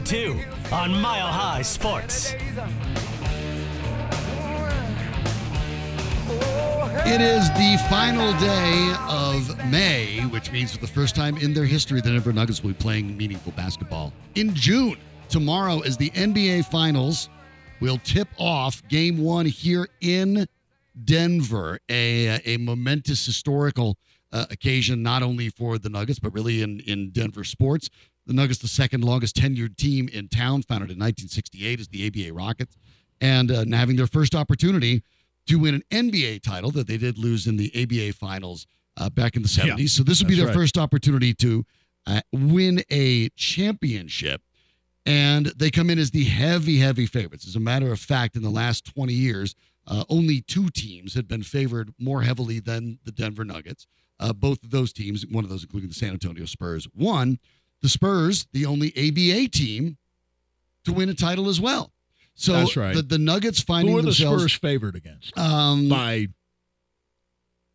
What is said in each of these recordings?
2 on Mile High Sports. It is the final day of May, which means for the first time in their history, the Denver Nuggets will be playing meaningful basketball in June. Tomorrow, is the NBA Finals We'll tip off game one here in Denver, a, a momentous historical uh, occasion, not only for the Nuggets, but really in, in Denver sports. The Nuggets, the second longest tenured team in town, founded in 1968 as the ABA Rockets, and uh, having their first opportunity to win an NBA title that they did lose in the ABA finals uh, back in the 70s. Yeah, so this would be their right. first opportunity to uh, win a championship. And they come in as the heavy, heavy favorites. As a matter of fact, in the last 20 years, uh, only two teams had been favored more heavily than the Denver Nuggets. Uh, both of those teams, one of those including the San Antonio Spurs, won. The Spurs, the only ABA team to win a title as well. So That's right. the, the Nuggets finding Who are the themselves Spurs favored against? um, by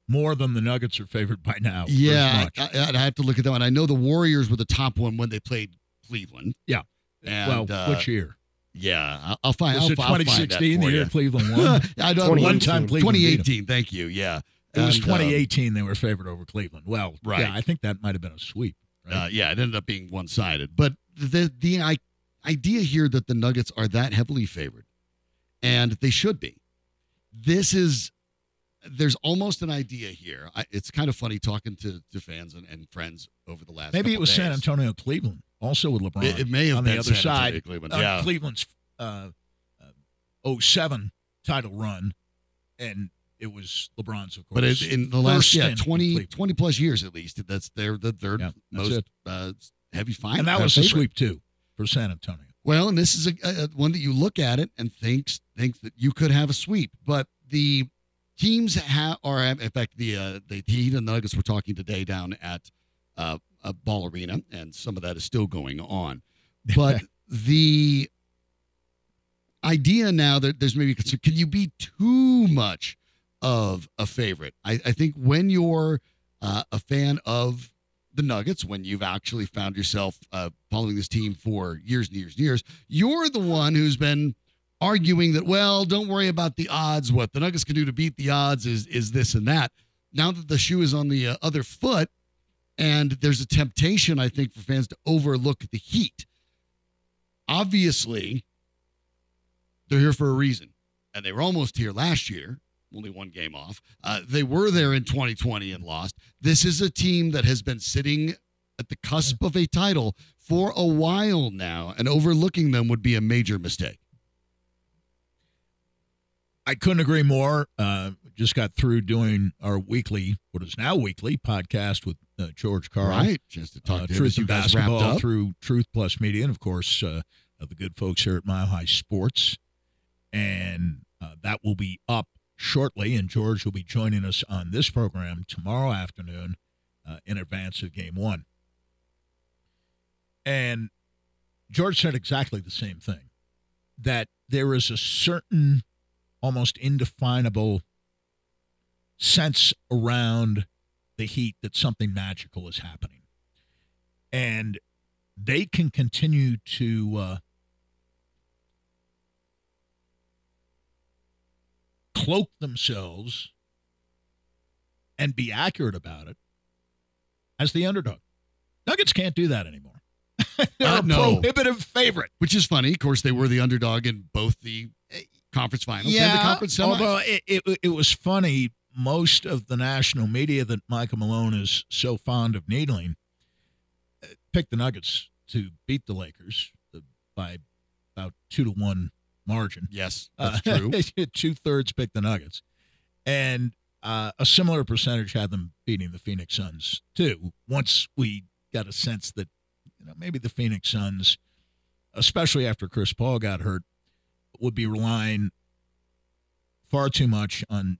more than the Nuggets are favored by now. Yeah. I, have to look at that one. I know the Warriors were the top one when they played Cleveland. Yeah. And, well, uh, which year? Yeah, I'll, I'll find. Was I'll, it I'll find that 2016, the year. Cleveland won? I don't. One time Cleveland beat 'em. 2018. Thank you. Yeah. It was And, uh, 2018 they were favored over Cleveland. Well, Right. yeah, I think that might have been a sweep. Right? Uh, yeah, it ended up being one sided. But the the I, idea here that the Nuggets are that heavily favored, and they should be. This is there's almost an idea here. I, it's kind of funny talking to, to fans and, and friends over the last. Maybe it was San days. Antonio, Cleveland, also with LeBron. It- it may have on been the other San Antonio, side. Cleveland, Uh, yeah. Cleveland's uh, uh, 07 title run, and it was LeBron's, of course. But it, in the first last yeah stint 20, 20 plus years at least, that's their the third Yeah, most uh, heavy fine. and that was favorite. sweep too for San Antonio. Well, and this is a, a one that you look at it and thinks thinks that you could have a sweep, but the teams have are in fact the uh, the Heat and the Nuggets were talking today down at uh, a Ball Arena, and some of that is still going on. But the idea now that there's maybe concern, can you be too much of a favorite? I, I think when you're uh, a fan of the Nuggets, when you've actually found yourself uh, following this team for years and years and years, you're the one who's been arguing that, well, don't worry about the odds. What the Nuggets can do to beat the odds is is this and that. Now that the shoe is on the uh, other foot, and there's a temptation, I think, for fans to overlook the Heat. Obviously, they're here for a reason, and they were almost here last year. Only one game off. Uh, they were there in 2020 and lost. This is a team that has been sitting at the cusp of a title for a while now, and overlooking them would be a major mistake. I couldn't agree more. Uh, just got through doing our weekly, what is now weekly podcast with uh, George Karl. Right, just to talk uh, to Truth and Basketball through Truth Plus Media, and of course, uh, uh, the good folks here at Mile High Sports. And uh, that will be up shortly. And George will be joining us on this program tomorrow afternoon uh, in advance of game one. And George said exactly the same thing that there is a certain almost indefinable sense around the heat that something magical is happening. And they can continue to uh, cloak themselves and be accurate about it as the underdog. Nuggets can't do that anymore. They're Uh, a no. prohibitive favorite. Which is funny. Of course, they were the underdog in both the eh, conference finals and the conference semis. although it, it, it was funny, most of the national media that Michael Malone is so fond of needling uh, picked the Nuggets to beat the Lakers by about two to one margin. yes, that's true. Two thirds picked the Nuggets, and uh, a similar percentage had them beating the Phoenix Suns too. Once we got a sense that you know maybe the Phoenix Suns, especially after Chris Paul got hurt, would be relying far too much on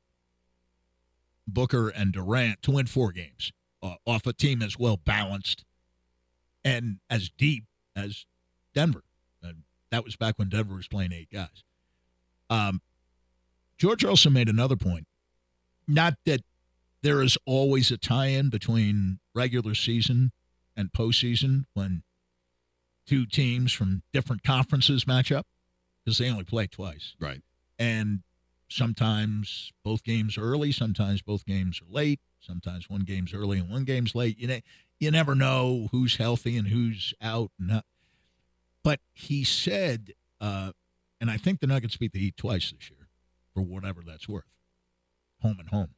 Booker and Durant to win four games uh, off a team as well balanced and as deep as Denver. That was back when Denver was playing eight guys. Um, George also made another point. Not that there is always a tie in between regular season and postseason when two teams from different conferences match up because they only play twice. Right. And sometimes both games are early, sometimes both games are late, sometimes one game's early and one game's late. You know, you never know who's healthy and who's out. And not. But he said, uh, and I think the Nuggets beat the Heat twice this year, for whatever that's worth, home and home.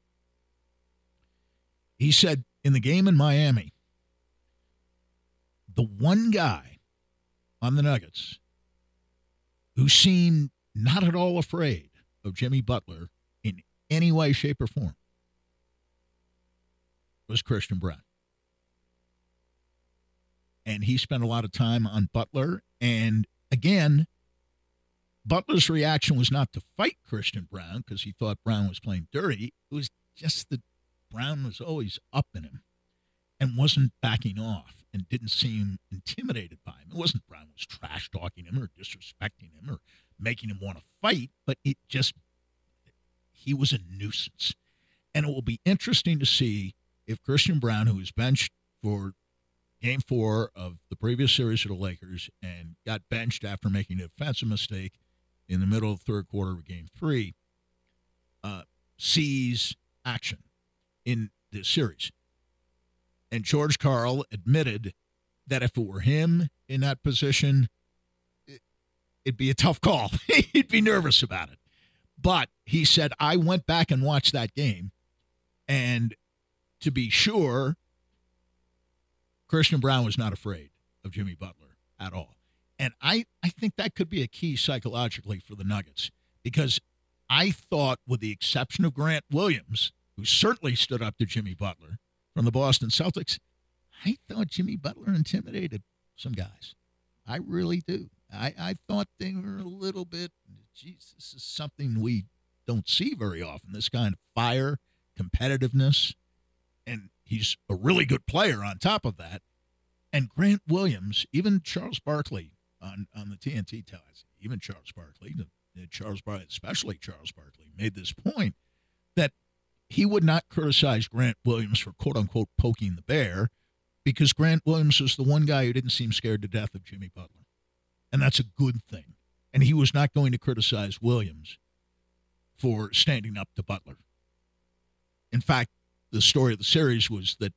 He said in the game in Miami, the one guy on the Nuggets who seemed not at all afraid of Jimmy Butler in any way, shape, or form was Christian Braun. And he spent a lot of time on Butler. And again, Butler's reaction was not to fight Christian Braun because he thought Braun was playing dirty. It was just that Braun was always up in him and wasn't backing off and didn't seem intimidated by him. It wasn't Braun was trash talking him or disrespecting him or making him want to fight, but it just he was a nuisance. And it will be interesting to see if Christian Braun, who was benched for game four of the previous series of the Lakers and got benched after making a defensive mistake in the middle of the third quarter of game three, uh, sees action in this series. And George Karl admitted that if it were him in that position, it, it'd be a tough call. He'd be nervous about it. But he said, I went back and watched that game. And to be sure, Christian Braun was not afraid of Jimmy Butler at all. And I, I think that could be a key psychologically for the Nuggets because I thought, with the exception of Grant Williams, who certainly stood up to Jimmy Butler from the Boston Celtics, I thought Jimmy Butler intimidated some guys. I really do. I, I thought they were a little bit, geez, this is something we don't see very often this kind of fire, competitiveness. And he's a really good player on top of that. And Grant Williams, even Charles Barkley on, on the TNT ties, even Charles Barkley, Charles Barkley, especially Charles Barkley, made this point that he would not criticize Grant Williams for quote unquote poking the bear because Grant Williams was the one guy who didn't seem scared to death of Jimmy Butler. And that's a good thing. And he was not going to criticize Williams for standing up to Butler. In fact, the story of the series was that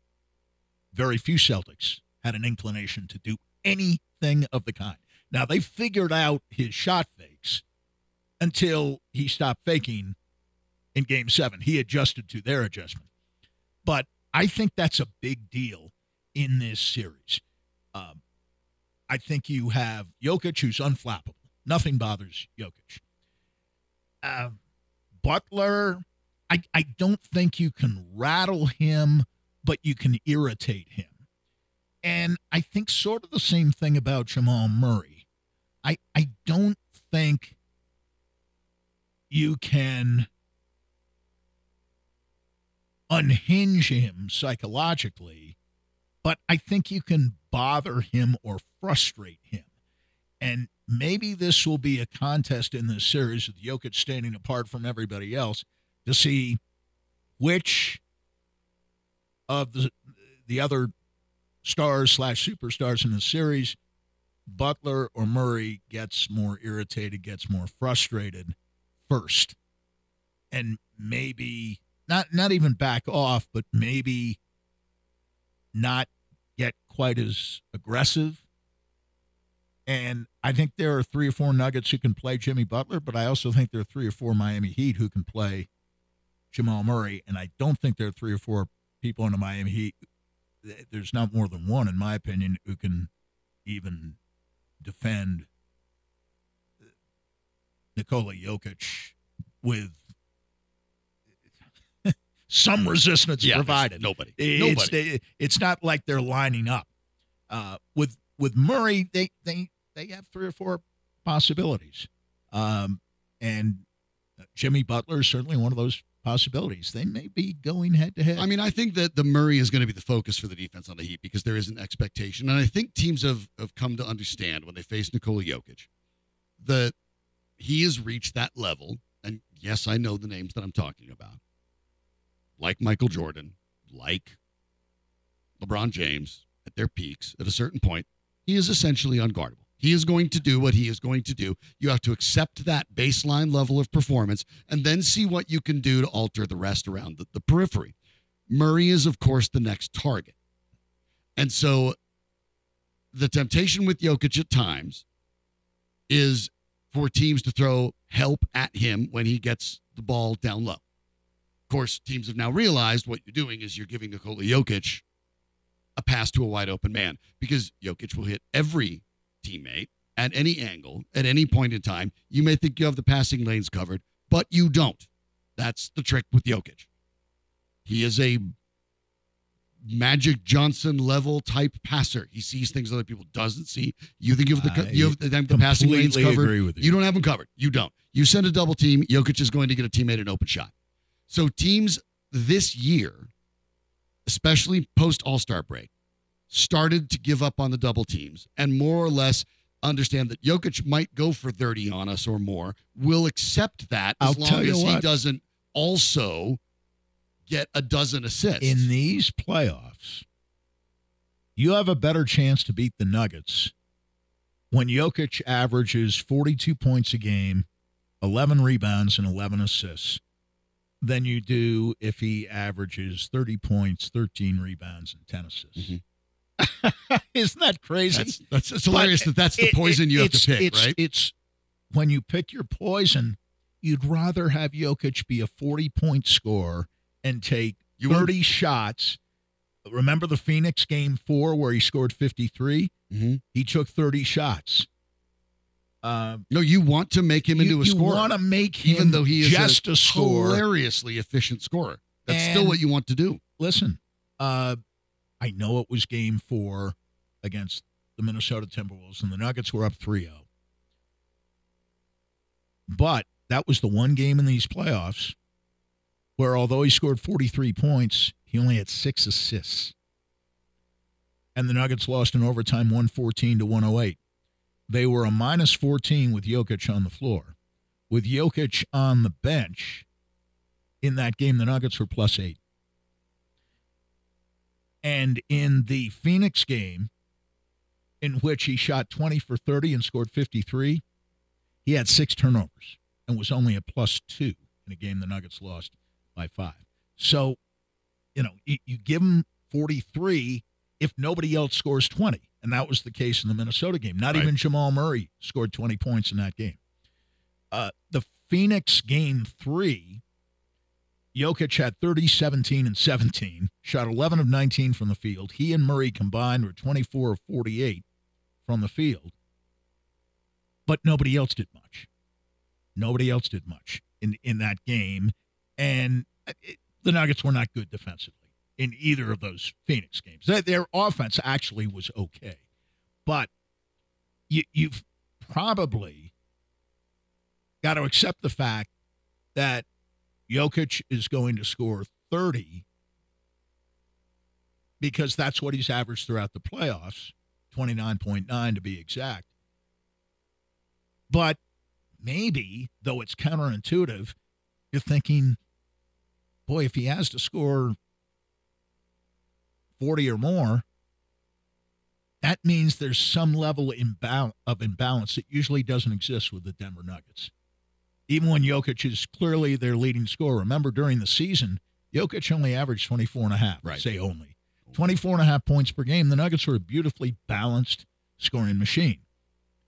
very few Celtics had an inclination to do anything of the kind. Now, they figured out his shot fakes until he stopped faking in game seven. He adjusted to their adjustment. But I think that's a big deal in this series. Um, I think you have Jokic, who's unflappable. Nothing bothers Jokic. Uh, Butler, I, I don't think you can rattle him, but you can irritate him. And I think sort of the same thing about Jamal Murray. I, I don't think you can unhinge him psychologically, but I think you can bother him or frustrate him. And maybe this will be a contest in this series with Jokic standing apart from everybody else to see which of the the other stars slash superstars in the series, Butler or Murray gets more irritated, gets more frustrated first. And maybe not not even back off, but maybe not get quite as aggressive. And I think there are three or four Nuggets who can play Jimmy Butler, but I also think there are three or four Miami Heat who can play Jamal Murray. And I don't think there are three or four people in the Miami Heat. There's not more than one, in my opinion, who can even defend Nikola Jokic with some resistance Yeah, provided. nobody. It's, Nobody. it's not like they're lining up. Uh, with with Murray, they they they have three or four possibilities, um, and Jimmy Butler is certainly one of those possibilities. They may be going head to head. I mean, I think that the Murray is going to be the focus for the defense on the Heat because there is an expectation, and I think teams have have come to understand when they face Nikola Jokic that he has reached that level. And yes, I know the names that I'm talking about, like Michael Jordan, like LeBron James, at their peaks at a certain point, he is essentially unguardable. He is going to do what he is going to do. You have to accept that baseline level of performance and then see what you can do to alter the rest around the, the periphery. Murray is, of course, the next target. And so the temptation with Jokic at times is for teams to throw help at him when he gets the ball down low. Of course, teams have now realized what you're doing is you're giving Nikola Jokic a pass to a wide open man because Jokic will hit every teammate at any angle at any point in time. You may think you have the passing lanes covered, but you don't. That's the trick with Jokic. He is a Magic Johnson level type passer. He sees things other people doesn't see. You think you have the you have the, the passing lanes covered. you. You don't have them covered. You don't. You send a double team. Jokic is going to get a teammate an open shot. So teams this year, especially post All Star break, started to give up on the double teams and more or less understand that Jokic might go for 30 on us or more. We'll accept that as I'll long as he doesn't also get a dozen assists. in these playoffs, you have a better chance to beat the Nuggets when Jokic averages 42 points a game, 11 rebounds, and 11 assists than you do if he averages 30 points, 13 rebounds, and 10 assists. Mhm. Isn't that crazy? that's, that's it's hilarious that that's the It- poison it- you have to pick, it's, right? It's when you pick your poison, you'd rather have Jokic be a 40 point scorer and take You would. 30 shots. Remember the Phoenix game four where he scored 53? Mhm. He took 30 shots. Uh, No, you want to make him you, into a you scorer, You want to make him even though he is just a, scorer. hilariously efficient scorer. That's still what you want to do. Listen, uh, I know it was game four against the Minnesota Timberwolves, and the Nuggets were up 3 0. But that was the one game in these playoffs where, although he scored 43 points, he only had six assists. And the Nuggets lost in overtime 114 to 108. They were a minus 14 with Jokic on the floor. With Jokic on the bench in that game, the Nuggets were plus eight. And in the Phoenix game, in which he shot 20 for 30 and scored 53, he had six turnovers and was only a plus two in a game the Nuggets lost by five. So, you know, you, you give him 43 if nobody else scores 20. And that was the case in the Minnesota game. Not Right. even Jamal Murray scored 20 points in that game. Uh, the Phoenix game three, Jokic had 30, 17, and 17, shot 11 of 19 from the field. He and Murray combined were 24 of 48 from the field. But nobody else did much. Nobody else did much in, in that game. And uh, it, the Nuggets were not good defensively in either of those Phoenix games. Their, their offense actually was okay. But you, you've probably got to accept the fact that Jokic is going to score 30 because that's what he's averaged throughout the playoffs 29.9 to be exact. But maybe, though it's counterintuitive, you're thinking, boy, if he has to score 40 or more, that means there's some level of imbalance that usually doesn't exist with the Denver Nuggets. Even when Jokic is clearly their leading scorer. Remember, during the season, Jokic only averaged 24 and a half. Right. Say only. 24 and a half points per game. The Nuggets were a beautifully balanced scoring machine.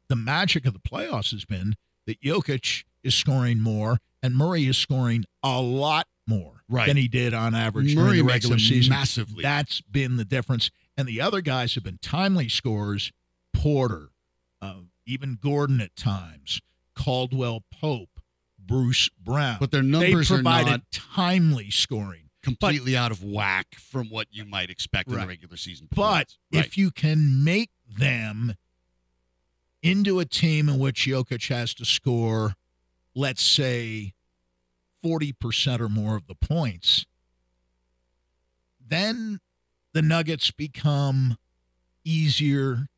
The magic of the playoffs has been that Jokic is scoring more and Murray is scoring a lot more Right. than he did on average Murray during the regular season. massive leap. That's been the difference. And the other guys have been timely scorers. Porter, uh, even Gordon at times, Caldwell Pope, Bruce Brown. But their they numbers are provided not timely scoring. completely out of whack from what you might expect in Right. the regular season. But. Right. if you can make them into a team in which Jokic has to score, let's say, 40% or more of the points, then the Nuggets become easier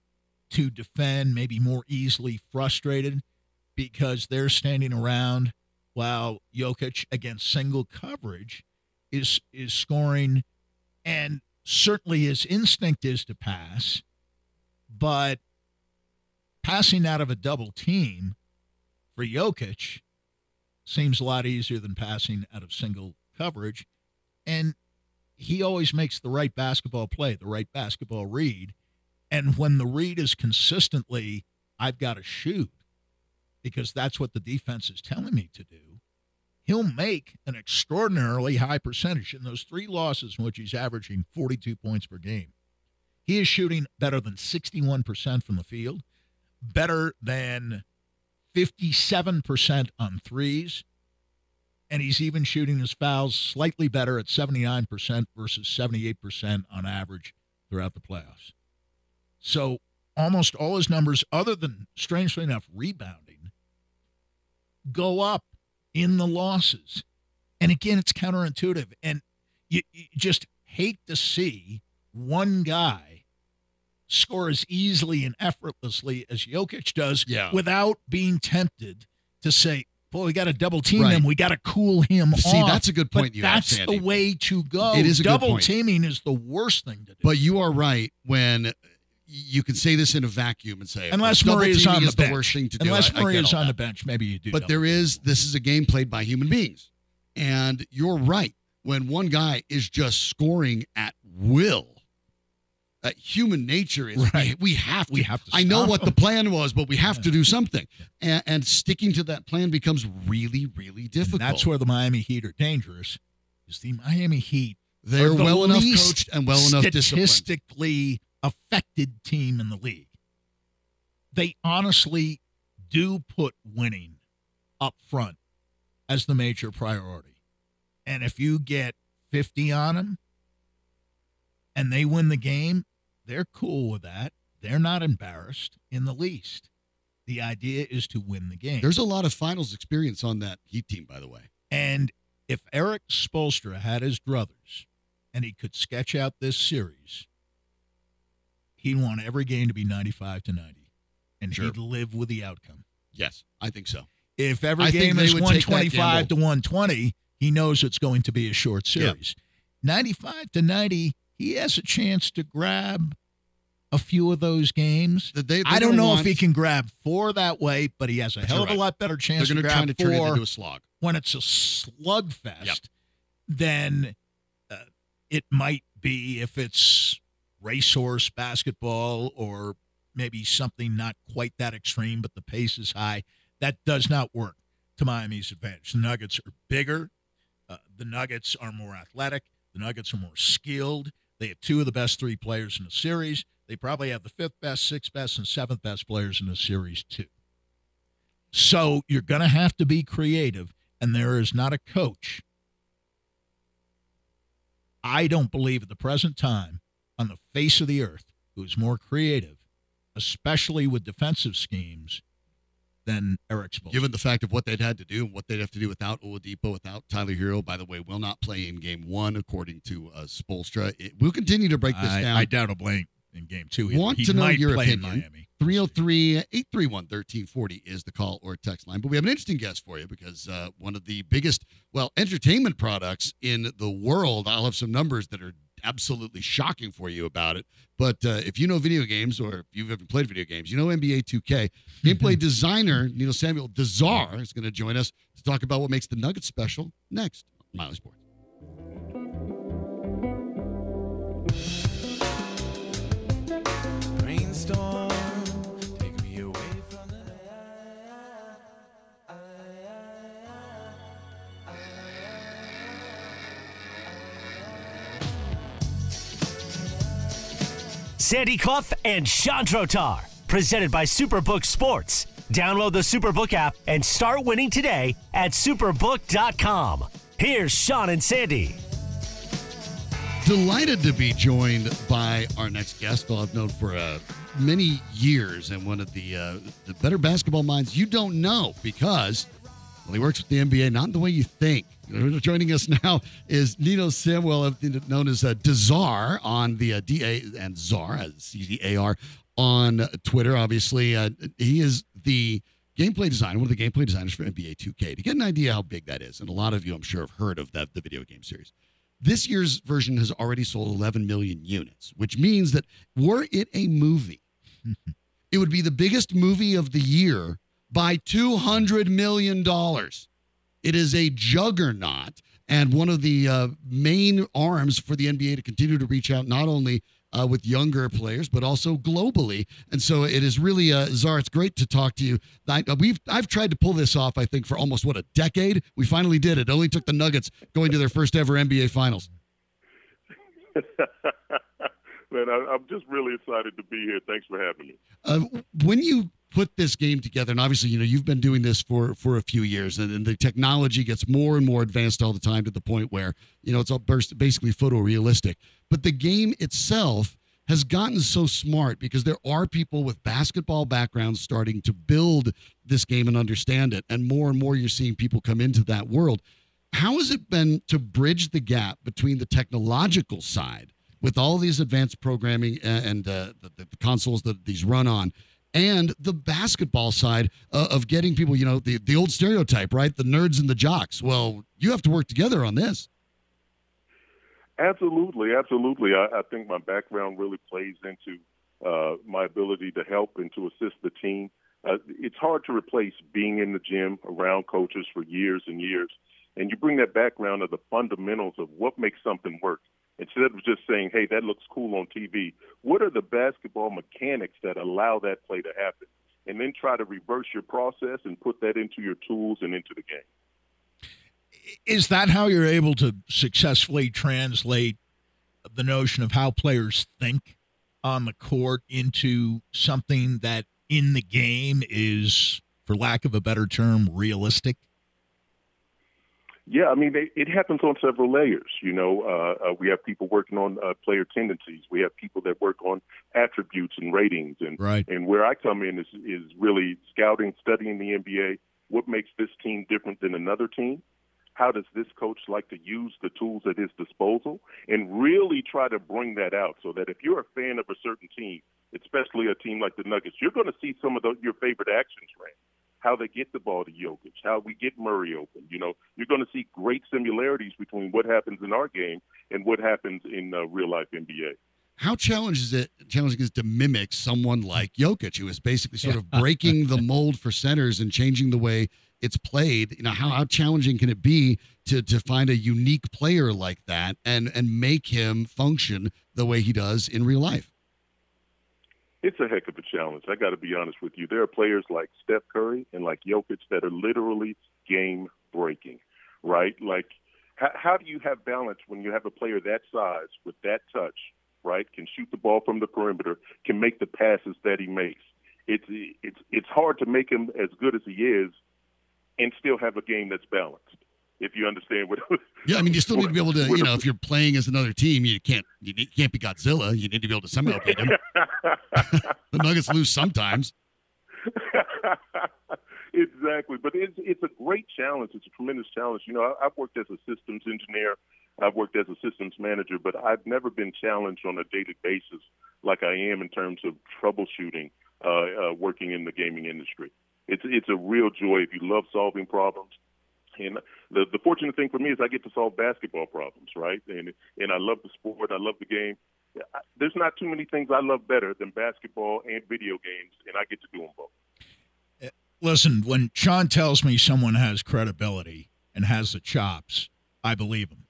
to defend, maybe more easily frustrated because they're standing around while Jokic against single coverage is is scoring and certainly his instinct is to pass, but passing out of a double team for Jokic seems a lot easier than passing out of single coverage. And he always makes the right basketball play, the right basketball read. And when the read is consistently, I've got to shoot because that's what the defense is telling me to do, he'll make an extraordinarily high percentage. In those three losses in which he's averaging 42 points per game, he is shooting better than 61% from the field, better than 57% on threes, and he's even shooting his fouls slightly better at 79% versus 78% on average throughout the playoffs. So almost all his numbers, other than strangely enough, rebounding, go up in the losses. And again, it's counterintuitive. And you, you just hate to see one guy score as easily and effortlessly as Jokic does Yeah. without being tempted to say, boy, we got to double team Right. him. We got to cool him off. See, off. that's a good point But you have, that's Sandy. the way to go. It is double teaming is the worst thing to do. But you are right when you can say this in a vacuum and say unless Murray is on the is bench. the worst thing to do. unless I- I Murray is on that. the bench, maybe you do. But there is this is a game played by human beings, and you're right. When one guy is just scoring at will, uh, human nature is Right. we, we have to. We have to I know what the plan was, but we have to do something, and, and sticking to that plan becomes really, really And difficult. that's where the Miami Heat are dangerous. Is the Miami Heat they're the well enough coached and well enough disciplined. statistically affected team in the league. They honestly do put winning up front as the major priority. And if you get 50 on them and they win the game, they're cool with that. They're not embarrassed in the least. The idea is to win the game. There's a lot of finals experience on that Heat team, by the way. And if Erik Spoelstra had his druthers and he could sketch out this series, he'd want every game to be 95 to 90. And Sure. he'd live with the outcome. Yes, I think so. If every I game is would take that 125 to 120, he knows it's going to be a short Yeah. series. 95 to 90, he has a chance to grab a few of those games. They- they're I don't know want- if he can grab four that way, but he has a But hell of a lot better chance They're to grab to turn it into a slog. when it's a slugfest, Yep. then uh, it might be if it's racehorse basketball or maybe something not quite that extreme, but the pace is high. That does not work to Miami's advantage. The Nuggets are bigger. Uh, the Nuggets are more athletic. The Nuggets are more skilled. They have two of the best three players in the series. They probably have the fifth best, sixth best, and seventh best players in the series, too. So you're going to have to be creative, and there is not a coach. I don't believe at the present time on the face of the earth who is more creative, especially with defensive schemes, than Erik Spoelstra. Given the fact of what they'd had to do and what they'd have to do without Oladipo, without Tyler Herro, by the way, will not play in game one, according to uh, Spoelstra. It, we'll continue to break this I, down. I doubt he'll play in game two. Either. Want he to know your opinion. Miami. 303 831 1340 is the call or text line. But we have an interesting guest for you because uh, one of the biggest, well, entertainment products in the world. I'll have some numbers that are absolutely shocking for you about it. But uh, if you know video games or if you've ever played video games, you know NBA 2K. Gameplay designer Nino Samuel DaCzar is going to join us to talk about what makes the Nuggets special next. on Miley Sandy Clough and Shawn Drotar, presented by Superbook Sports. Download the Superbook app and start winning today at superbook.com. Here's Sean and Sandy. Delighted to be joined by our next guest, who I've known for uh, many years and one of the uh, the better basketball minds you don't know because well, he works with the NBA, not in the way you think. Joining us now is Nino Samuel, known as uh, DaCzar on the uh, DA and Czar, as C-Z-A-R, on Twitter. Obviously, uh, he is the gameplay designer, one of the gameplay designers for NBA 2K. To get an idea how big that is, and a lot of you, I'm sure, have heard of that the video game series. This year's version has already sold 11 million units, which means that were it a movie, it would be the biggest movie of the year by $200 million. It is a juggernaut and one of the uh, main arms for the NBA to continue to reach out not only uh, with younger players, but also globally. And so it is really, uh, it's great to talk to you. I, uh, we've I've tried to pull this off, I think, for almost what a decade. We finally did it. it only took the Nuggets going to their first ever NBA Finals. Man, I, I'm just really excited to be here. Thanks for having me. Uh, when you put this game together, and obviously, you know, you've been doing this for for a few years, and, and the technology gets more and more advanced all the time to the point where you know it's all burst, basically photorealistic. But the game itself has gotten so smart because there are people with basketball backgrounds starting to build this game and understand it, and more and more you're seeing people come into that world. How has it been to bridge the gap between the technological side? With all these advanced programming and uh, the, the consoles that these run on, and the basketball side uh, of getting people, you know, the, the old stereotype, right? The nerds and the jocks. Well, you have to work together on this. Absolutely, absolutely. I, I think my background really plays into uh, my ability to help and to assist the team. Uh, it's hard to replace being in the gym around coaches for years and years, and you bring that background of the fundamentals of what makes something work. Instead of just saying, "Hey, that looks cool on TV," what are the basketball mechanics that allow that play to happen? And then try to reverse your process and put that into your tools and into the game is that how you're able to successfully translate the notion of how players think on the court into something that in the game is, for lack of a better term, realistic? Yeah, I mean, it, it happens on several layers. You know, uh, uh, we have people working on uh, player tendencies. We have people that work on attributes and ratings, and right. and where I come in is is really scouting, studying the NBA. What makes this team different than another team? how does this coach like to use the tools at his disposal and really try to bring that out so that if you're a fan of a certain team, especially a team like the Nuggets, you're going to see some of the, your favorite actions ran. How they get the ball to Jokic, how we get Murray open. You know, you're going to see great similarities between what happens in our game and what happens in uh, real life NBA. How challenging is it? Challenging is to mimic someone like Jokic, who is basically sort of breaking the mold for centers and changing the way it's played. You know, how, how challenging can it be to to find a unique player like that and and make him function the way he does in real life? It's a heck of a challenge. I got to be honest with you. There are players like Steph Curry and like Jokic that are literally game breaking, right? Like, how, how do you have balance when you have a player that size with that touch, right? Can shoot the ball from the perimeter, can make the passes that he makes. It's it's it's hard to make him as good as he is and still have a game that's balanced. If you understand what. Yeah, I mean, you still need to be able to. You know, if you're playing as another team, you can't. You can't be Godzilla. You need to be able to somehow beat them. the Nuggets lose sometimes. exactly, but it's it's a great challenge. It's a tremendous challenge. You know, I've worked as a systems engineer. I've worked as a systems manager, but I've never been challenged on a daily basis like I am in terms of troubleshooting uh, uh, working in the gaming industry it's it's a real joy if you love solving problems. And the the fortunate thing for me is I get to solve basketball problems, right? And and I love the sport, I love the game. There's not too many things I love better than basketball and video games, and I get to do them both. Uh, listen, when Sean tells me someone has credibility and has the chops, I believe him.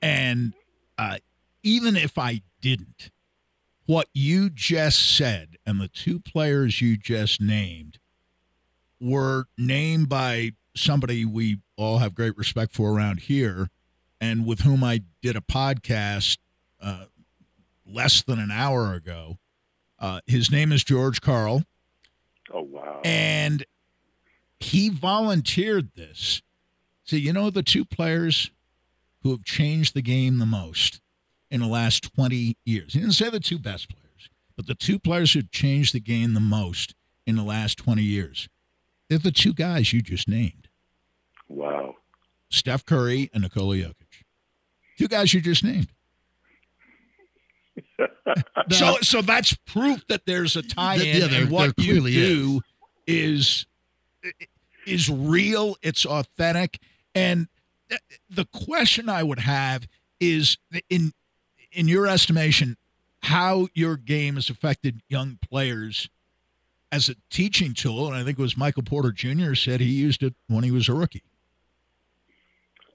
And uh, even if I didn't, what you just said and the two players you just named were named by somebody we all have great respect for around here and with whom I did a podcast uh, less than an hour ago. Uh, his name is George Karl. Oh, wow. And he volunteered this. See, you know, the two players who have changed the game the most in the last 20 years. He didn't say the two best players, but the two players who've changed the game the most in the last 20 years they're the two guys you just named. Wow. Steph Curry and Nikola Jokic. Two guys you just named. so so that's proof that there's a tie-in yeah, and what you do is. is is real, it's authentic and the question I would have is in in your estimation how your game has affected young players as a teaching tool, and I think it was Michael Porter Jr. said he used it when he was a rookie.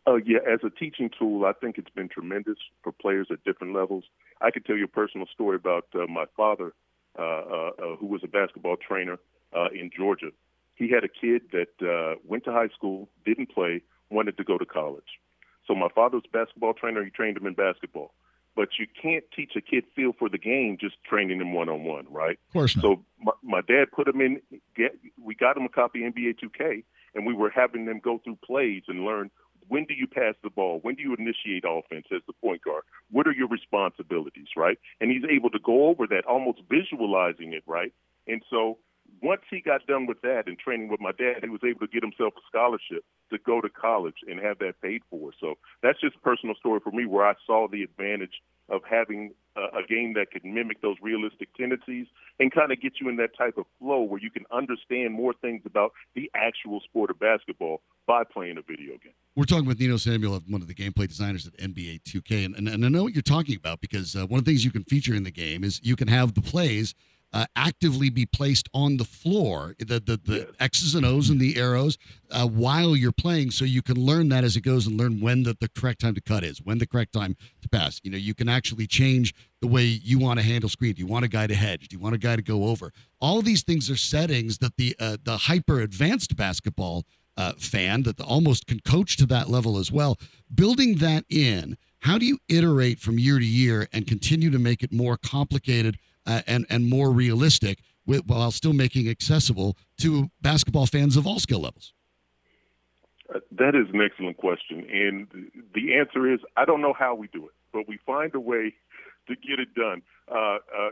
Uh, yeah, as a teaching tool, I think it's been tremendous for players at different levels. I could tell you a personal story about uh, my father, uh, uh, uh, who was a basketball trainer uh, in Georgia. He had a kid that uh, went to high school, didn't play, wanted to go to college. So my father was a basketball trainer. He trained him in basketball. But you can't teach a kid feel for the game just training him one on one, right? Of course not. So my, my dad put him in. Get, we got him a copy of NBA 2K, and we were having them go through plays and learn when do you pass the ball, when do you initiate offense as the point guard, what are your responsibilities, right? And he's able to go over that, almost visualizing it, right? And so once he got done with that and training with my dad, he was able to get himself a scholarship to go to college and have that paid for. So that's just a personal story for me where I saw the advantage of having a, a game that could mimic those realistic tendencies and kind of get you in that type of flow where you can understand more things about the actual sport of basketball by playing a video game. We're talking with Nino Samuel, one of the gameplay designers at NBA 2K, and, and, and I know what you're talking about because uh, one of the things you can feature in the game is you can have the plays uh, actively be placed on the floor, the the, the Yes. X's and O's and the arrows uh, while you're playing, so you can learn that as it goes and learn when the, the correct time to cut is, when the correct time to pass. You know, you can actually change the way you want to handle screen. Do you want a guy to hedge? Do you want a guy to go over? All of these things are settings that the uh, the hyper advanced basketball uh, fan that almost can coach to that level as well. Building that in, how do you iterate from year to year and continue to make it more complicated uh, and and more realistic with, while still making accessible to basketball fans of all skill levels? Uh, that is an excellent question. And the answer is I don't know how we do it, but we find a way to get it done. Uh, uh,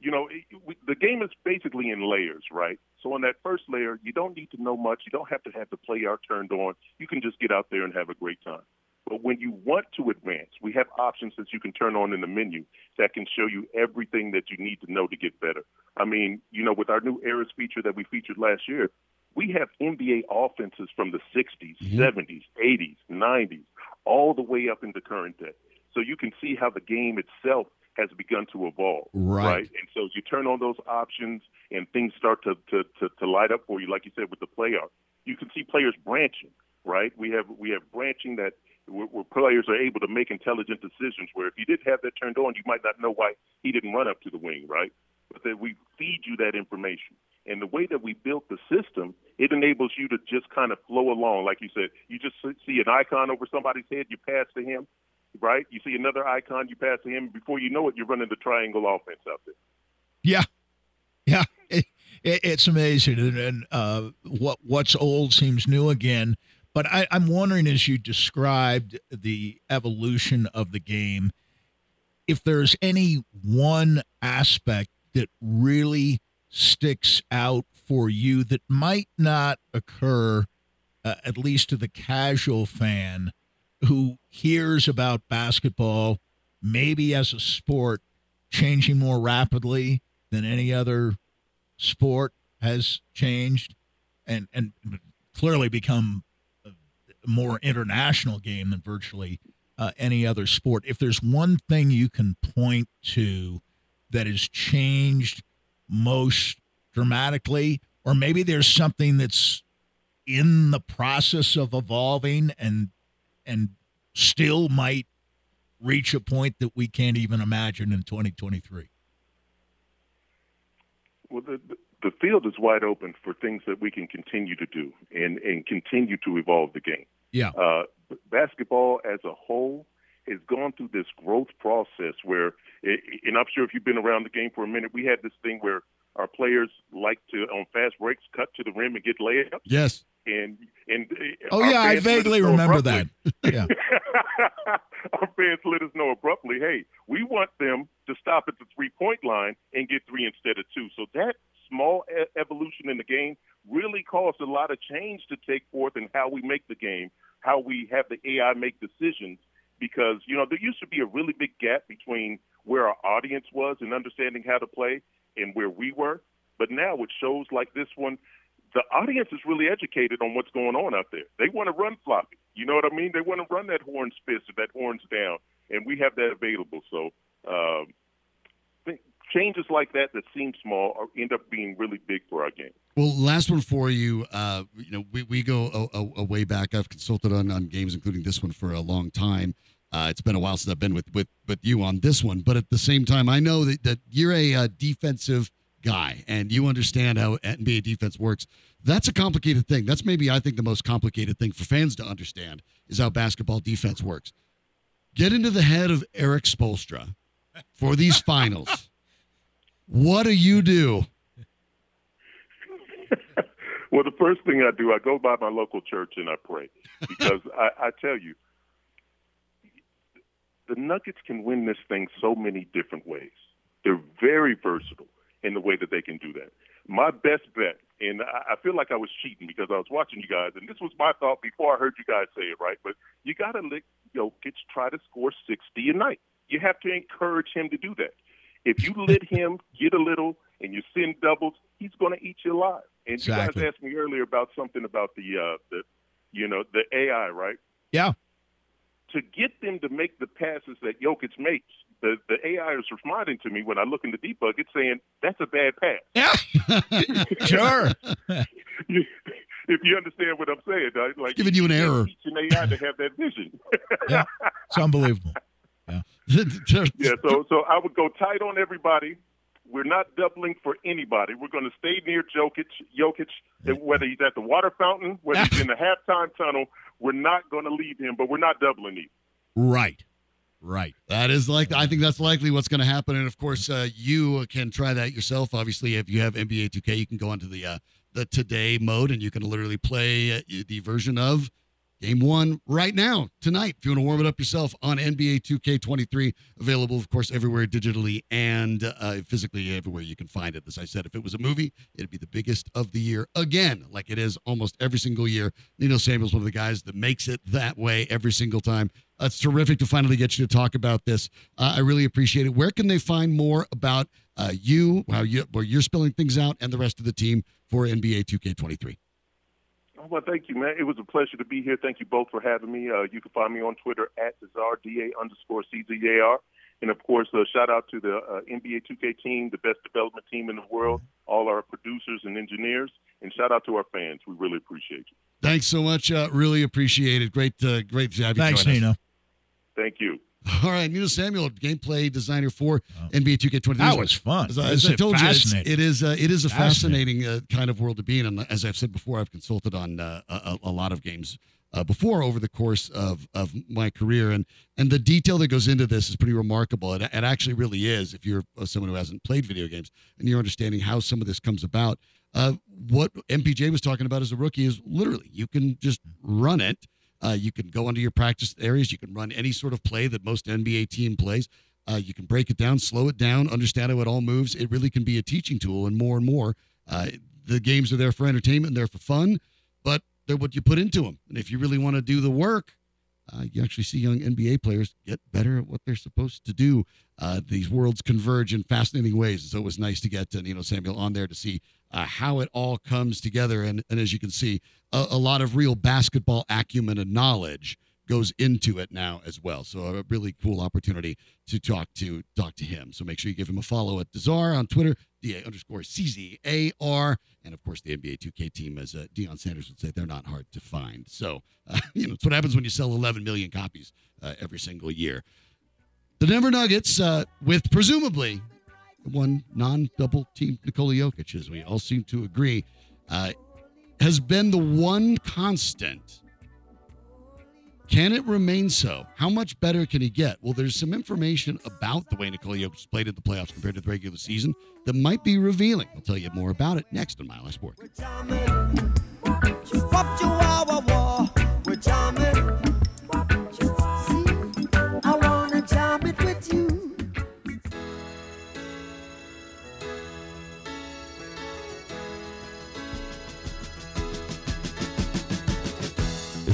you know, it, we, the game is basically in layers, right? So on that first layer, you don't need to know much. You don't have to have the play art turned on. You can just get out there and have a great time. But when you want to advance, we have options that you can turn on in the menu that can show you everything that you need to know to get better. I mean, you know, with our new Eras feature that we featured last year, we have NBA offenses from the 60s, Mhm. 70s, 80s, 90s, all the way up into current day. So you can see how the game itself has begun to evolve. Right. And so as you turn on those options and things start to, to, to, to light up for you, like you said, with the play art. You can see players branching, right? We have we have branching that where, where players are able to make intelligent decisions. Where if you did have that turned on, you might not know why he didn't run up to the wing, right? But that we feed you that information. And the way that we built the system, it enables you to just kind of flow along. Like you said, you just see an icon over somebody's head, you pass to him, right? You see another icon, you pass to him. Before you know it, you're running the triangle offense out there. Yeah, yeah, it, it, it's amazing, and, and uh, what what's old seems new again. But I, I'm wondering, as you described the evolution of the game, if there's any one aspect that really sticks out for you that might not occur, uh, at least to the casual fan who hears about basketball, maybe as a sport changing more rapidly than any other sport has changed and and clearly become more international game than virtually uh, any other sport. If there's one thing you can point to that has changed most dramatically, or maybe there's something that's in the process of evolving and and still might reach a point that we can't even imagine in 2023. Well, the, the field is wide open for things that we can continue to do and, and continue to evolve the game. Yeah. Uh, basketball as a whole has gone through this growth process where, and I'm sure if you've been around the game for a minute, we had this thing where our players like to, on fast breaks, cut to the rim and get layups. Yes. And, and Oh yeah, I fans let us vaguely remember abruptly- that. Yeah. Our fans let us know abruptly, hey, we want them to stop at the three point line and get three instead of two. So that small evolution in the game really caused a lot of change to take forth in how we make the game, how we have the AI make decisions. Because, you know, there used to be a really big gap between where our audience was and understanding how to play and where we were. But now with shows like this one, the audience is really educated on what's going on out there. They want to run floppy. You know what I mean? They want to run that horns fist or that horns down, and we have that available. So, um, changes like that that seem small are, end up being really big for our game. Well, last one for you. Uh, you know, we, we go a, a, a way back. I've consulted on, on games, including this one, for a long time. Uh, it's been a while since I've been with, with, with you on this one, but at the same time, I know that, that you're a, uh defensive guy and you understand how NBA defense works. That's a complicated thing. That's maybe I think the most complicated thing for fans to understand is how basketball defense works. Get into the head of Erik Spoelstra for these finals. What do you do? Well, the first thing I do, I go by my local church and I pray because I, I tell you, the Nuggets can win this thing so many different ways. They're very versatile in the way that they can do that. My best bet, and I feel like I was cheating because I was watching you guys, and this was my thought before I heard you guys say it, right? But you got to let Jokic try to score 60 a night. You have to encourage him to do that. If you let him get a little and you send doubles, he's going to eat you alive. And Exactly. you guys asked me earlier about something about the uh, the you know the AI, right? Yeah. To get them to make the passes that Jokic makes, the the AI is responding to me when I look in the debug. It's saying that's a bad pass. Yeah. sure. if you understand what I'm saying, like giving you an error. Teach an AI to have that vision. Yeah. It's unbelievable. Yeah, so so I would go tight on everybody. We're not doubling for anybody. We're going to stay near Jokic. Jokic, whether he's at the water fountain, whether he's in the halftime tunnel, we're not going to leave him. But we're not doubling either. Right. Right. That is like I think that's likely what's going to happen, and of course, uh, you can try that yourself. Obviously, if you have NBA 2K, you can go onto the uh, the today mode, and you can literally play uh, the version of Game One right now tonight. If you want to warm it up yourself on NBA 2K23, available of course everywhere digitally and uh, physically everywhere you can find it. As I said, if it was a movie, it'd be the biggest of the year again, like it is almost every single year. Nino Samuel's one of the guys that makes it that way every single time. Uh, it's terrific to finally get you to talk about this. Uh, I really appreciate it. Where can they find more about uh, you, how you, where you're spilling things out, and the rest of the team for NBA 2K23? Well, thank you, man. It was a pleasure to be here. Thank you both for having me. Uh, you can find me on Twitter at DaCzar DA underscore CZAR. And of course, uh, shout out to the uh, NBA 2K team, the best development team in the world, all our producers and engineers, and shout out to our fans. We really appreciate you. Thanks so much. Uh, really appreciate it. Great, uh, great to have you. Thanks, join us. Nino. Thank you. All right, Nino Samuel, gameplay designer for NBA 2K20. That was fun. As, I- as I told you, it's, it is, uh, it is a Fascinating. fascinating uh, kind of world to be in. And as I've said before, I've consulted on uh, a, a lot of games uh, before over the course of, of my career, and and the detail that goes into this is pretty remarkable. It, it actually really is. If you're uh, someone who hasn't played video games and you're understanding how some of this comes about, uh, what MPJ was talking about as a rookie is literally you can just run it. Uh, you can go into your practice areas. You can run any sort of play that most NBA team plays. Uh, you can break it down, slow it down, understand how it all moves. It really can be a teaching tool, and more and more, uh, the games are there for entertainment, and they're for fun, but they're what you put into them. And if you really want to do the work, uh, you actually see young NBA players get better at what they're supposed to do. Uh, these worlds converge in fascinating ways. So it was nice to get uh, Nino Samuel on there to see uh, how it all comes together. And, and as you can see, a, a lot of real basketball acumen and knowledge goes into it now as well. So a really cool opportunity to talk to talk to him. So make sure you give him a follow at DaCzar on Twitter, DA underscore CZAR. And of course, the NBA 2K team, as uh, Deion Sanders would say, they're not hard to find. So, uh, you know, it's what happens when you sell 11 million copies uh, every single year. The Denver Nuggets, uh, with presumably one non-double team Nikola Jokic, as we all seem to agree, uh, has been the one constant. Can it remain so? How much better can he get? Well, there's some information about the way Nikola Jokic played in the playoffs compared to the regular season that might be revealing. I'll tell you more about it next on Mile High Sports.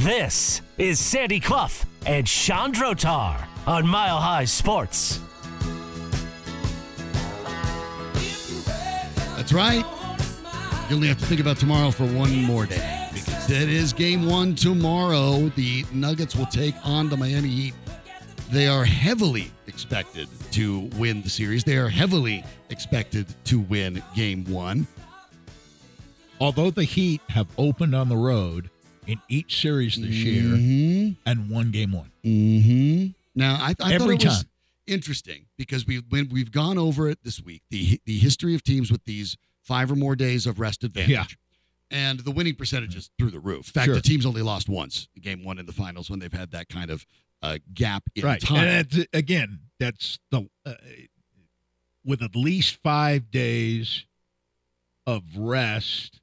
This is Sandy Clough and Shawn Drotar on Mile High Sports. That's right. You only have to think about tomorrow for one more day because it is game one tomorrow. The Nuggets will take on the Miami Heat. They are heavily expected to win the series. They are heavily expected to win game one. Although the Heat have opened on the road in each series this year Mm-hmm. and won game one. Mm-hmm. Now, I, I thought Every it was time. interesting because we've when we've gone over it this week the the history of teams with these five or more days of rest advantage. Yeah. And the winning percentage is through the roof. In fact, Sure. the team's only lost once, game one in the finals, when they've had that kind of uh, gap in right. time. And that's, again, that's the uh, with at least five days of rest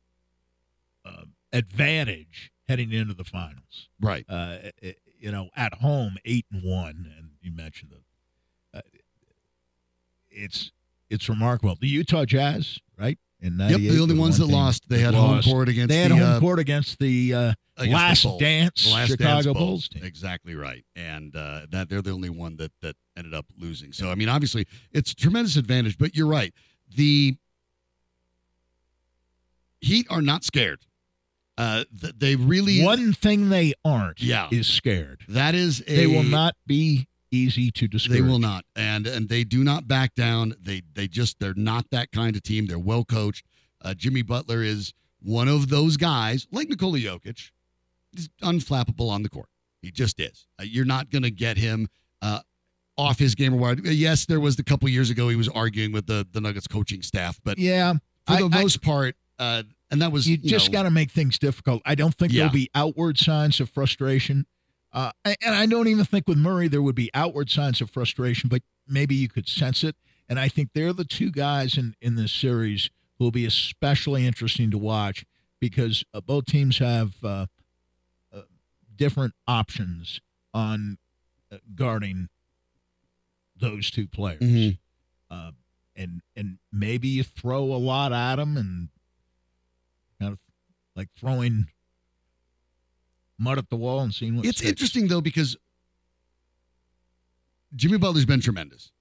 uh, advantage heading into the finals. right. Uh, you know, at home, eight and one, and you mentioned the. Uh, it's it's remarkable. The Utah Jazz, right? In Yep, the only ones one that lost, they had home court against They had the, home uh, court against the uh, against the last Bulls. dance The last Chicago dance Bulls team. Exactly right, and uh, that they're the only one that that ended up losing. So I mean, obviously, it's a tremendous advantage. But you're right, the Heat are not scared. Uh, th- they really One thing they aren't Yeah. is scared. that is a They will not be easy to discourage. They will not, and and they do not back down. They they just they're not that kind of team. They're well coached. Uh, Jimmy Butler is one of those guys, like Nikola Jokic, is unflappable on the court. He just is. Uh, you're not going to get him uh, off his game or what. Yes, there was the couple years ago he was arguing with the the Nuggets coaching staff, but Yeah, for the I- I- most part, uh, and that was you just got to make things difficult. I don't think Yeah. there'll be outward signs of frustration. Uh, and I don't even think with Murray there would be outward signs of frustration, but maybe you could sense it. And I think they're the two guys in, in this series who will be especially interesting to watch because uh, both teams have uh, uh, different options on uh, guarding those two players. Mhm. Uh, and and maybe you throw a lot at them and like throwing mud at the wall and seeing what It's sticks. interesting though because Jimmy Butler's been tremendous.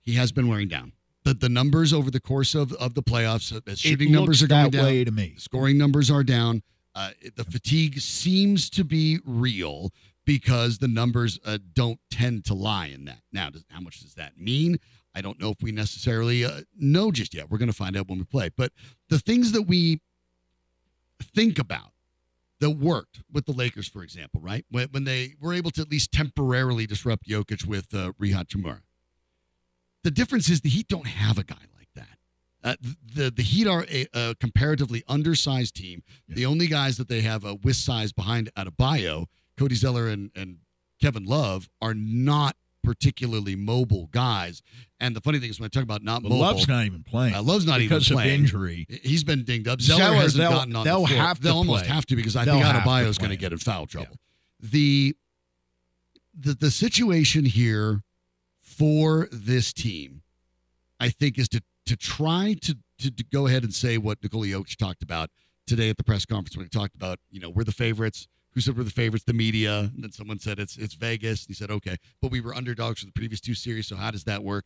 He has been wearing down. The the numbers over the course of, of the playoffs, uh, as shooting it numbers are going that down, way to me. scoring numbers are down. Uh, the fatigue seems to be real because the numbers uh, don't tend to lie in that. Now, does, how much does that mean? I don't know if we necessarily uh, know just yet. We're going to find out when we play. But the things that we think about that worked with the Lakers, for example, right? When, when they were able to at least temporarily disrupt Jokic with uh, Rui Hachimura. The difference is the Heat don't have a guy like that. Uh, the the Heat are a, a comparatively undersized team. The only guys that they have uh, with size behind Adebayo, Cody Zeller and, and Kevin Love, are not particularly mobile guys. And the funny thing is, when I talk about not But mobile, Love's not even playing. uh, Love's not because even of playing. injury. He's been dinged up. Zeller, Zeller, hasn't gotten on they'll the have to they'll almost have to because I They'll think Adebayo is going to get in foul trouble. The, the the situation here for this team, I think, is to to try to, to to go ahead and say what Nikola Jokic talked about today at the press conference when he talked about you know we're the favorites. Who said we're the favorites? The media. And then someone said it's it's Vegas. And he said okay, but we were underdogs for the previous two series. So how does that work?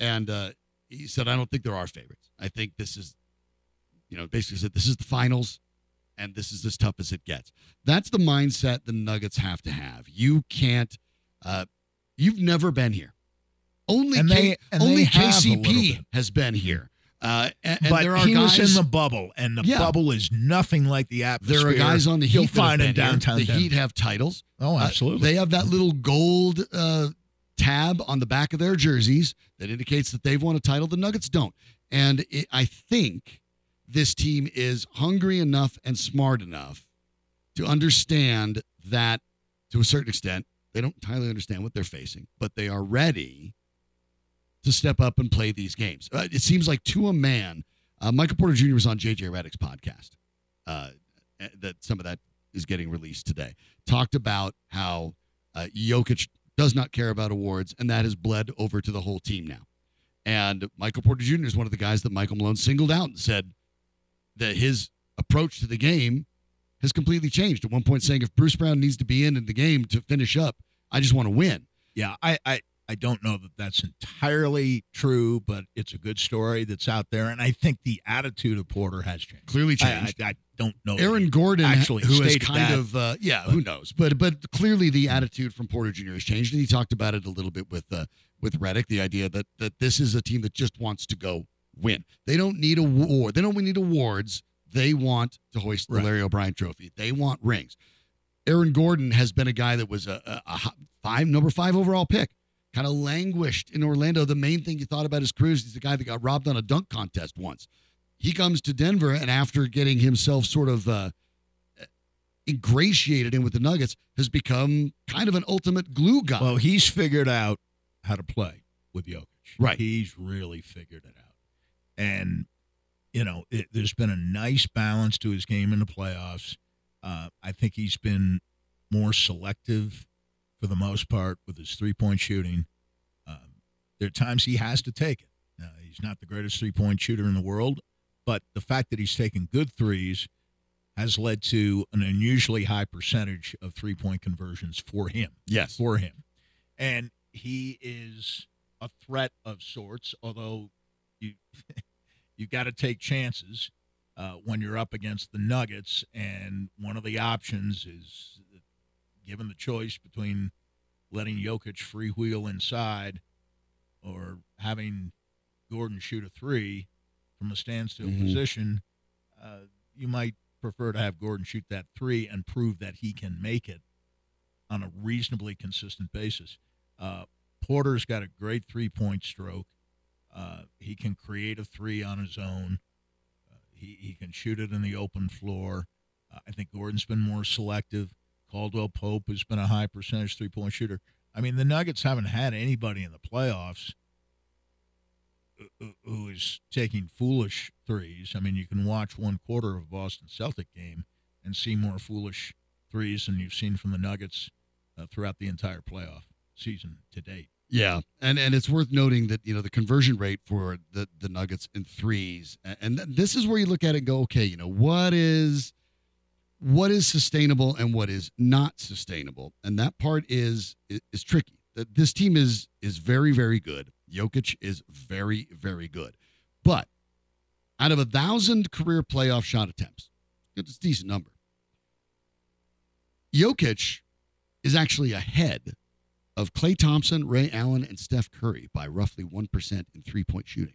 And uh, he said I don't think there are favorites. I think this is you know, basically said this is the finals and this is as tough as it gets. That's the mindset the Nuggets have to have. You can't uh you've never been here. Only K- they- only they have a little KCP has been here. Uh and, and but there are he guys was in the bubble, and the Yeah. bubble is nothing like the atmosphere. there are guys on the Heat you'll have find in downtown The Denver. Heat have titles. Oh, Uh, absolutely. they have that little gold uh, tab on the back of their jerseys that indicates that they've won a title. The Nuggets don't. And it, I think this team is hungry enough and smart enough to understand that, to a certain extent, they don't entirely understand what they're facing, but they are ready to step up and play these games. Uh, it seems like to a man, uh, Michael Porter Jr. was on JJ Redick's podcast. Uh, that some of that is getting released today. Talked about how uh, Jokic does not care about awards, and that has bled over to the whole team now. And Michael Porter Jr. is one of the guys that Michael Malone singled out and said that his approach to the game has completely changed. At one point, saying if Bruce Brown needs to be in in the game to finish up, I just want to win. Yeah, I, I, I don't know that that's entirely true, but it's a good story that's out there, and I think the attitude of Porter has changed. Clearly changed. I, I don't know. Aaron Gordon, actually who is stated kind that, of uh, yeah, but- who knows? But but clearly the attitude from Porter Jr. has changed, and he talked about it a little bit with uh, with Redick. The idea that that this is a team that just wants to go win. They don't need a award. They don't need awards. They want to hoist the Right. Larry O'Brien Trophy. They want rings. Aaron Gordon has been a guy that was a, a, a five number five overall pick. Kind of languished in Orlando. The main thing you thought about his career is he's a guy that got robbed on a dunk contest once. He comes to Denver, and after getting himself sort of uh, ingratiated in with the Nuggets, has become kind of an ultimate glue guy. Well, he's figured out how to play with Jokic. Right. He's really figured it out. And, you know, it, there's been a nice balance to his game in the playoffs. Uh, I think he's been more selective for the most part with his three point shooting. Um, there are times he has to take it. Uh, he's not the greatest three point shooter in the world, but the fact that he's taking good threes has led to an unusually high percentage of three point conversions for him yes. for him. And he is a threat of sorts, although you you got to take chances uh, when you're up against the Nuggets. And one of the options is given the choice between letting Jokic freewheel inside or having Gordon shoot a three from a standstill Mhm. position, uh, you might prefer to have Gordon shoot that three and prove that he can make it on a reasonably consistent basis. Uh, Porter's got a great three point stroke. Uh, he can create a three on his own. Uh, he, he can shoot it in the open floor. Uh, I think Gordon's been more selective. Caldwell Pope has been a high percentage three point shooter. I mean, the Nuggets haven't had anybody in the playoffs who- who- who is taking foolish threes. I mean, you can watch one quarter of a Boston Celtic game and see more foolish threes than you've seen from the Nuggets uh, throughout the entire playoff season to date. Yeah, and and it's worth noting that you know the conversion rate for the the Nuggets in threes, a- and this is where you look at it and go, okay, you know what is what is sustainable and what is not sustainable, and that part is is, tricky. This team is is very very good. Jokic is very very good, but out of a thousand career playoff shot attempts, it's a decent number. Jokic is actually ahead of Klay Thompson, Ray Allen, and Steph Curry by roughly 1% in three point shooting.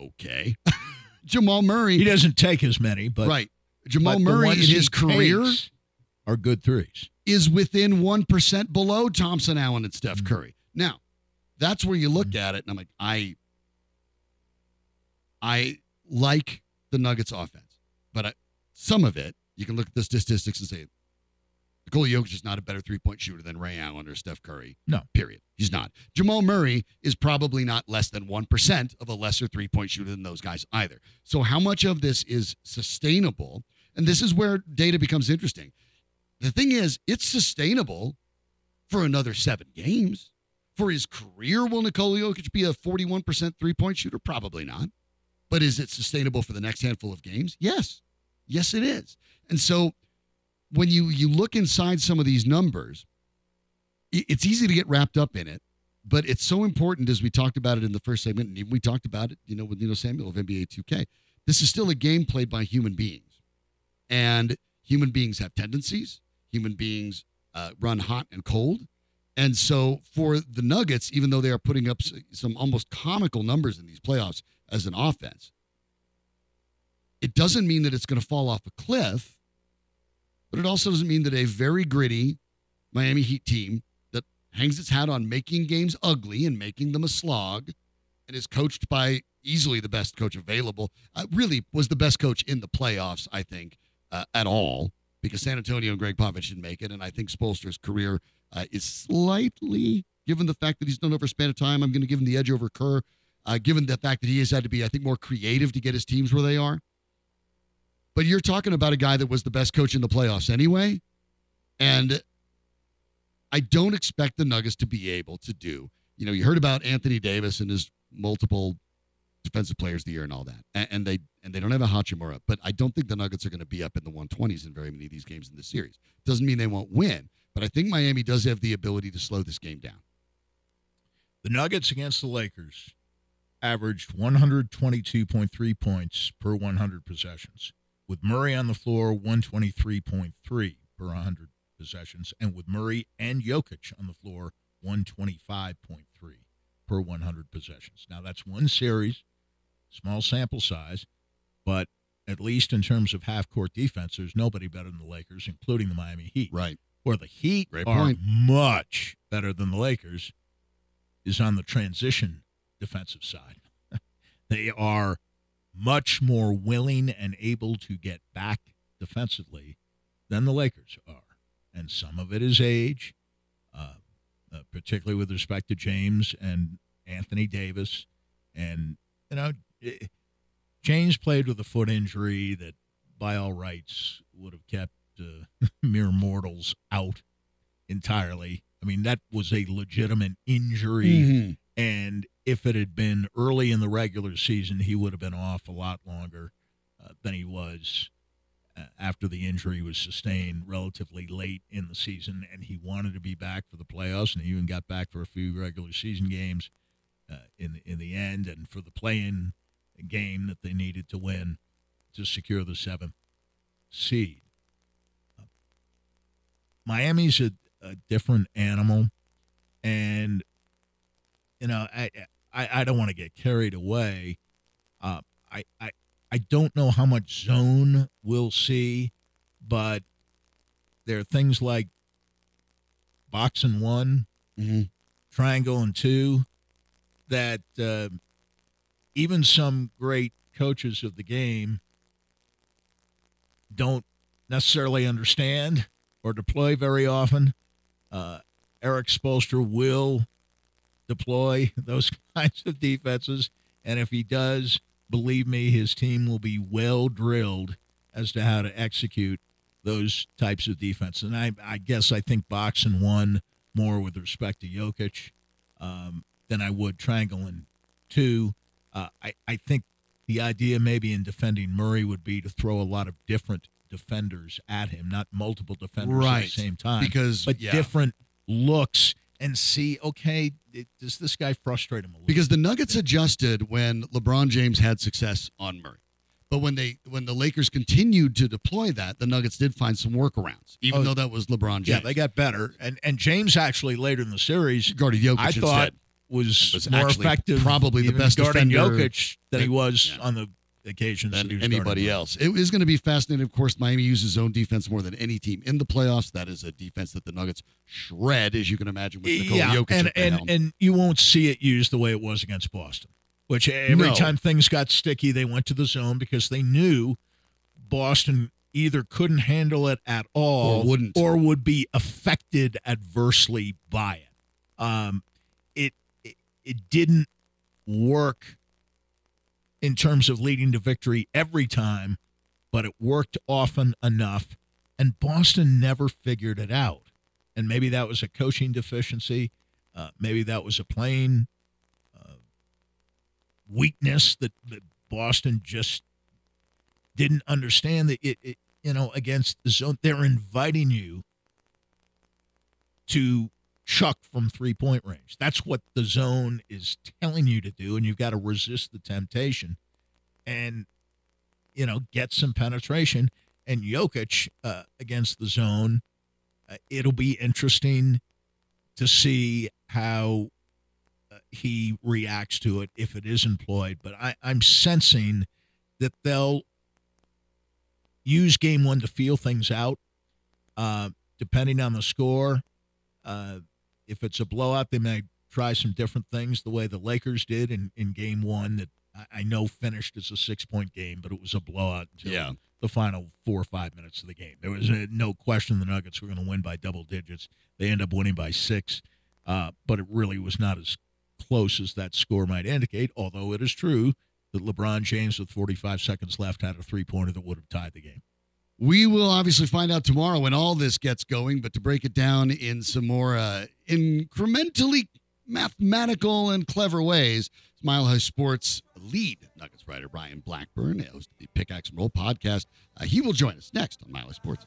Okay. Jamal Murray. He doesn't take as many, but right. Jamal but Murray in his career are good threes. is within 1% below Thompson, Allen, and Steph mm-hmm. Curry. Now, that's where you look at it, and I'm like, I, I like the Nuggets offense, but I, some of it, you can look at the statistics and say, Nikola Jokic is not a better three point shooter than Ray Allen or Steph Curry. No. Period. He's not. Jamal Murray is probably not less than 1% of a lesser three point shooter than those guys either. So, how much of this is sustainable? And this is where data becomes interesting. The thing is, it's sustainable for another seven games. For his career, will Nikola Jokic be a 41% three point shooter? Probably not. But is it sustainable for the next handful of games? Yes. Yes, it is. And so when you you look inside some of these numbers, it's easy to get wrapped up in it, but it's so important as we talked about it in the first segment, and we talked about it, you know, with Nino Samuel of NBA 2K. This is still a game played by human beings, and human beings have tendencies. Human beings uh, run hot and cold, and so for the Nuggets, even though they are putting up some almost comical numbers in these playoffs as an offense, it doesn't mean that it's going to fall off a cliff but it also doesn't mean that a very gritty Miami Heat team that hangs its hat on making games ugly and making them a slog and is coached by easily the best coach available, uh, really was the best coach in the playoffs, I think, uh, at all, because San Antonio and Gregg Popovich didn't make it. And I think Spoelstra's career uh, is slightly, given the fact that he's done over a span of time, I'm going to give him the edge over Kerr, uh, given the fact that he has had to be, I think, more creative to get his teams where they are. But you're talking about a guy that was the best coach in the playoffs anyway. And I don't expect the Nuggets to be able to do. You know, you heard about Anthony Davis and his multiple defensive players of the year and all that. And, and they and they don't have a Hachimura, but I don't think the Nuggets are going to be up in the 120s in very many of these games in this series. Doesn't mean they won't win, but I think Miami does have the ability to slow this game down. The Nuggets against the Lakers averaged 122.3 points per 100 possessions, with Murray on the floor 123.3 per 100 possessions, and with Murray and Jokic on the floor 125.3 per 100 possessions. Now that's one series, small sample size, but at least in terms of half court defense, there's nobody better than the Lakers, including the Miami Heat. Right. Where the Heat Great are point. much better than the Lakers is on the transition defensive side. they are much more willing and able to get back defensively than the Lakers are. And some of it is age, uh, uh, particularly with respect to James and Anthony Davis. And, you know, eh, James played with a foot injury that, by all rights, would have kept uh, mere mortals out entirely. I mean, that was a legitimate injury. Mm-hmm. And if it had been early in the regular season, he would have been off a lot longer uh, than he was uh, after the injury was sustained relatively late in the season. And he wanted to be back for the playoffs, and he even got back for a few regular season games uh, in the, in the end, and for the play-in game that they needed to win to secure the seventh seed. Miami's a, a different animal, and you know, I I, I don't want to get carried away. Uh, I, I I don't know how much zone we'll see, but there are things like box and one, Mm-hmm. triangle and two, that uh, even some great coaches of the game don't necessarily understand or deploy very often. Uh, Erik Spoelstra will deploy those kinds of defenses. And if he does, believe me, his team will be well drilled as to how to execute those types of defense. And I, I guess I think box and one more with respect to Jokic um, than I would triangle and two. Uh, I, I think the idea maybe in defending Murray would be to throw a lot of different defenders at him, not multiple defenders at the same time Because but yeah. different looks and see okay it, does this guy frustrate him a little because the Nuggets adjusted when LeBron James had success on Murray. But when they when the Lakers continued to deploy that, the Nuggets did find some workarounds, even Oh, though that was LeBron James. yeah they got better and and James actually later in the series guarded Jokic I instead. thought was, Was more effective probably the best guarding defender Jokic than he was yeah. on the occasions than anybody else. It is going to be fascinating. Of course, Miami uses zone defense more than any team in the playoffs. That is a defense that the Nuggets shred, as you can imagine, with Nikola yeah, Jokic and and helm. and you won't see it used the way it was against Boston. Which every No. time things got sticky, they went to the zone because they knew Boston either couldn't handle it at all Or wouldn't. or would be affected adversely by it. Um, it, it it didn't work in terms of leading to victory every time, but it worked often enough, and Boston never figured it out. And maybe that was a coaching deficiency. Uh, maybe that was a plain uh, weakness that, that Boston just didn't understand that it, it you know against the zone they're inviting you to chuck from three point range. That's what the zone is telling you to do and you've got to resist the temptation and you know get some penetration. And Jokic uh, against the zone uh, it'll be interesting to see how uh, he reacts to it if it is employed. But I, i'm sensing that they'll use game one to feel things out, uh, depending on the score. Uh, if it's a blowout, they may try some different things the way the Lakers did in, in game one that I, I know finished as a six point game, but it was a blowout until Yeah. the final four or five minutes of the game. There was uh no question the Nuggets were going to win by double digits. They end up winning by six, uh, but it really was not as close as that score might indicate, although it is true that LeBron James, with 45 seconds left, had a three pointer that would have tied the game. We will obviously find out tomorrow when all this gets going, but to break it down in some more uh, incrementally mathematical and clever ways, Mile High Sports lead Nuggets writer Ryan Blackburn, host of the Pickaxe and Roll podcast. Uh, he will join us next on Mile High Sports.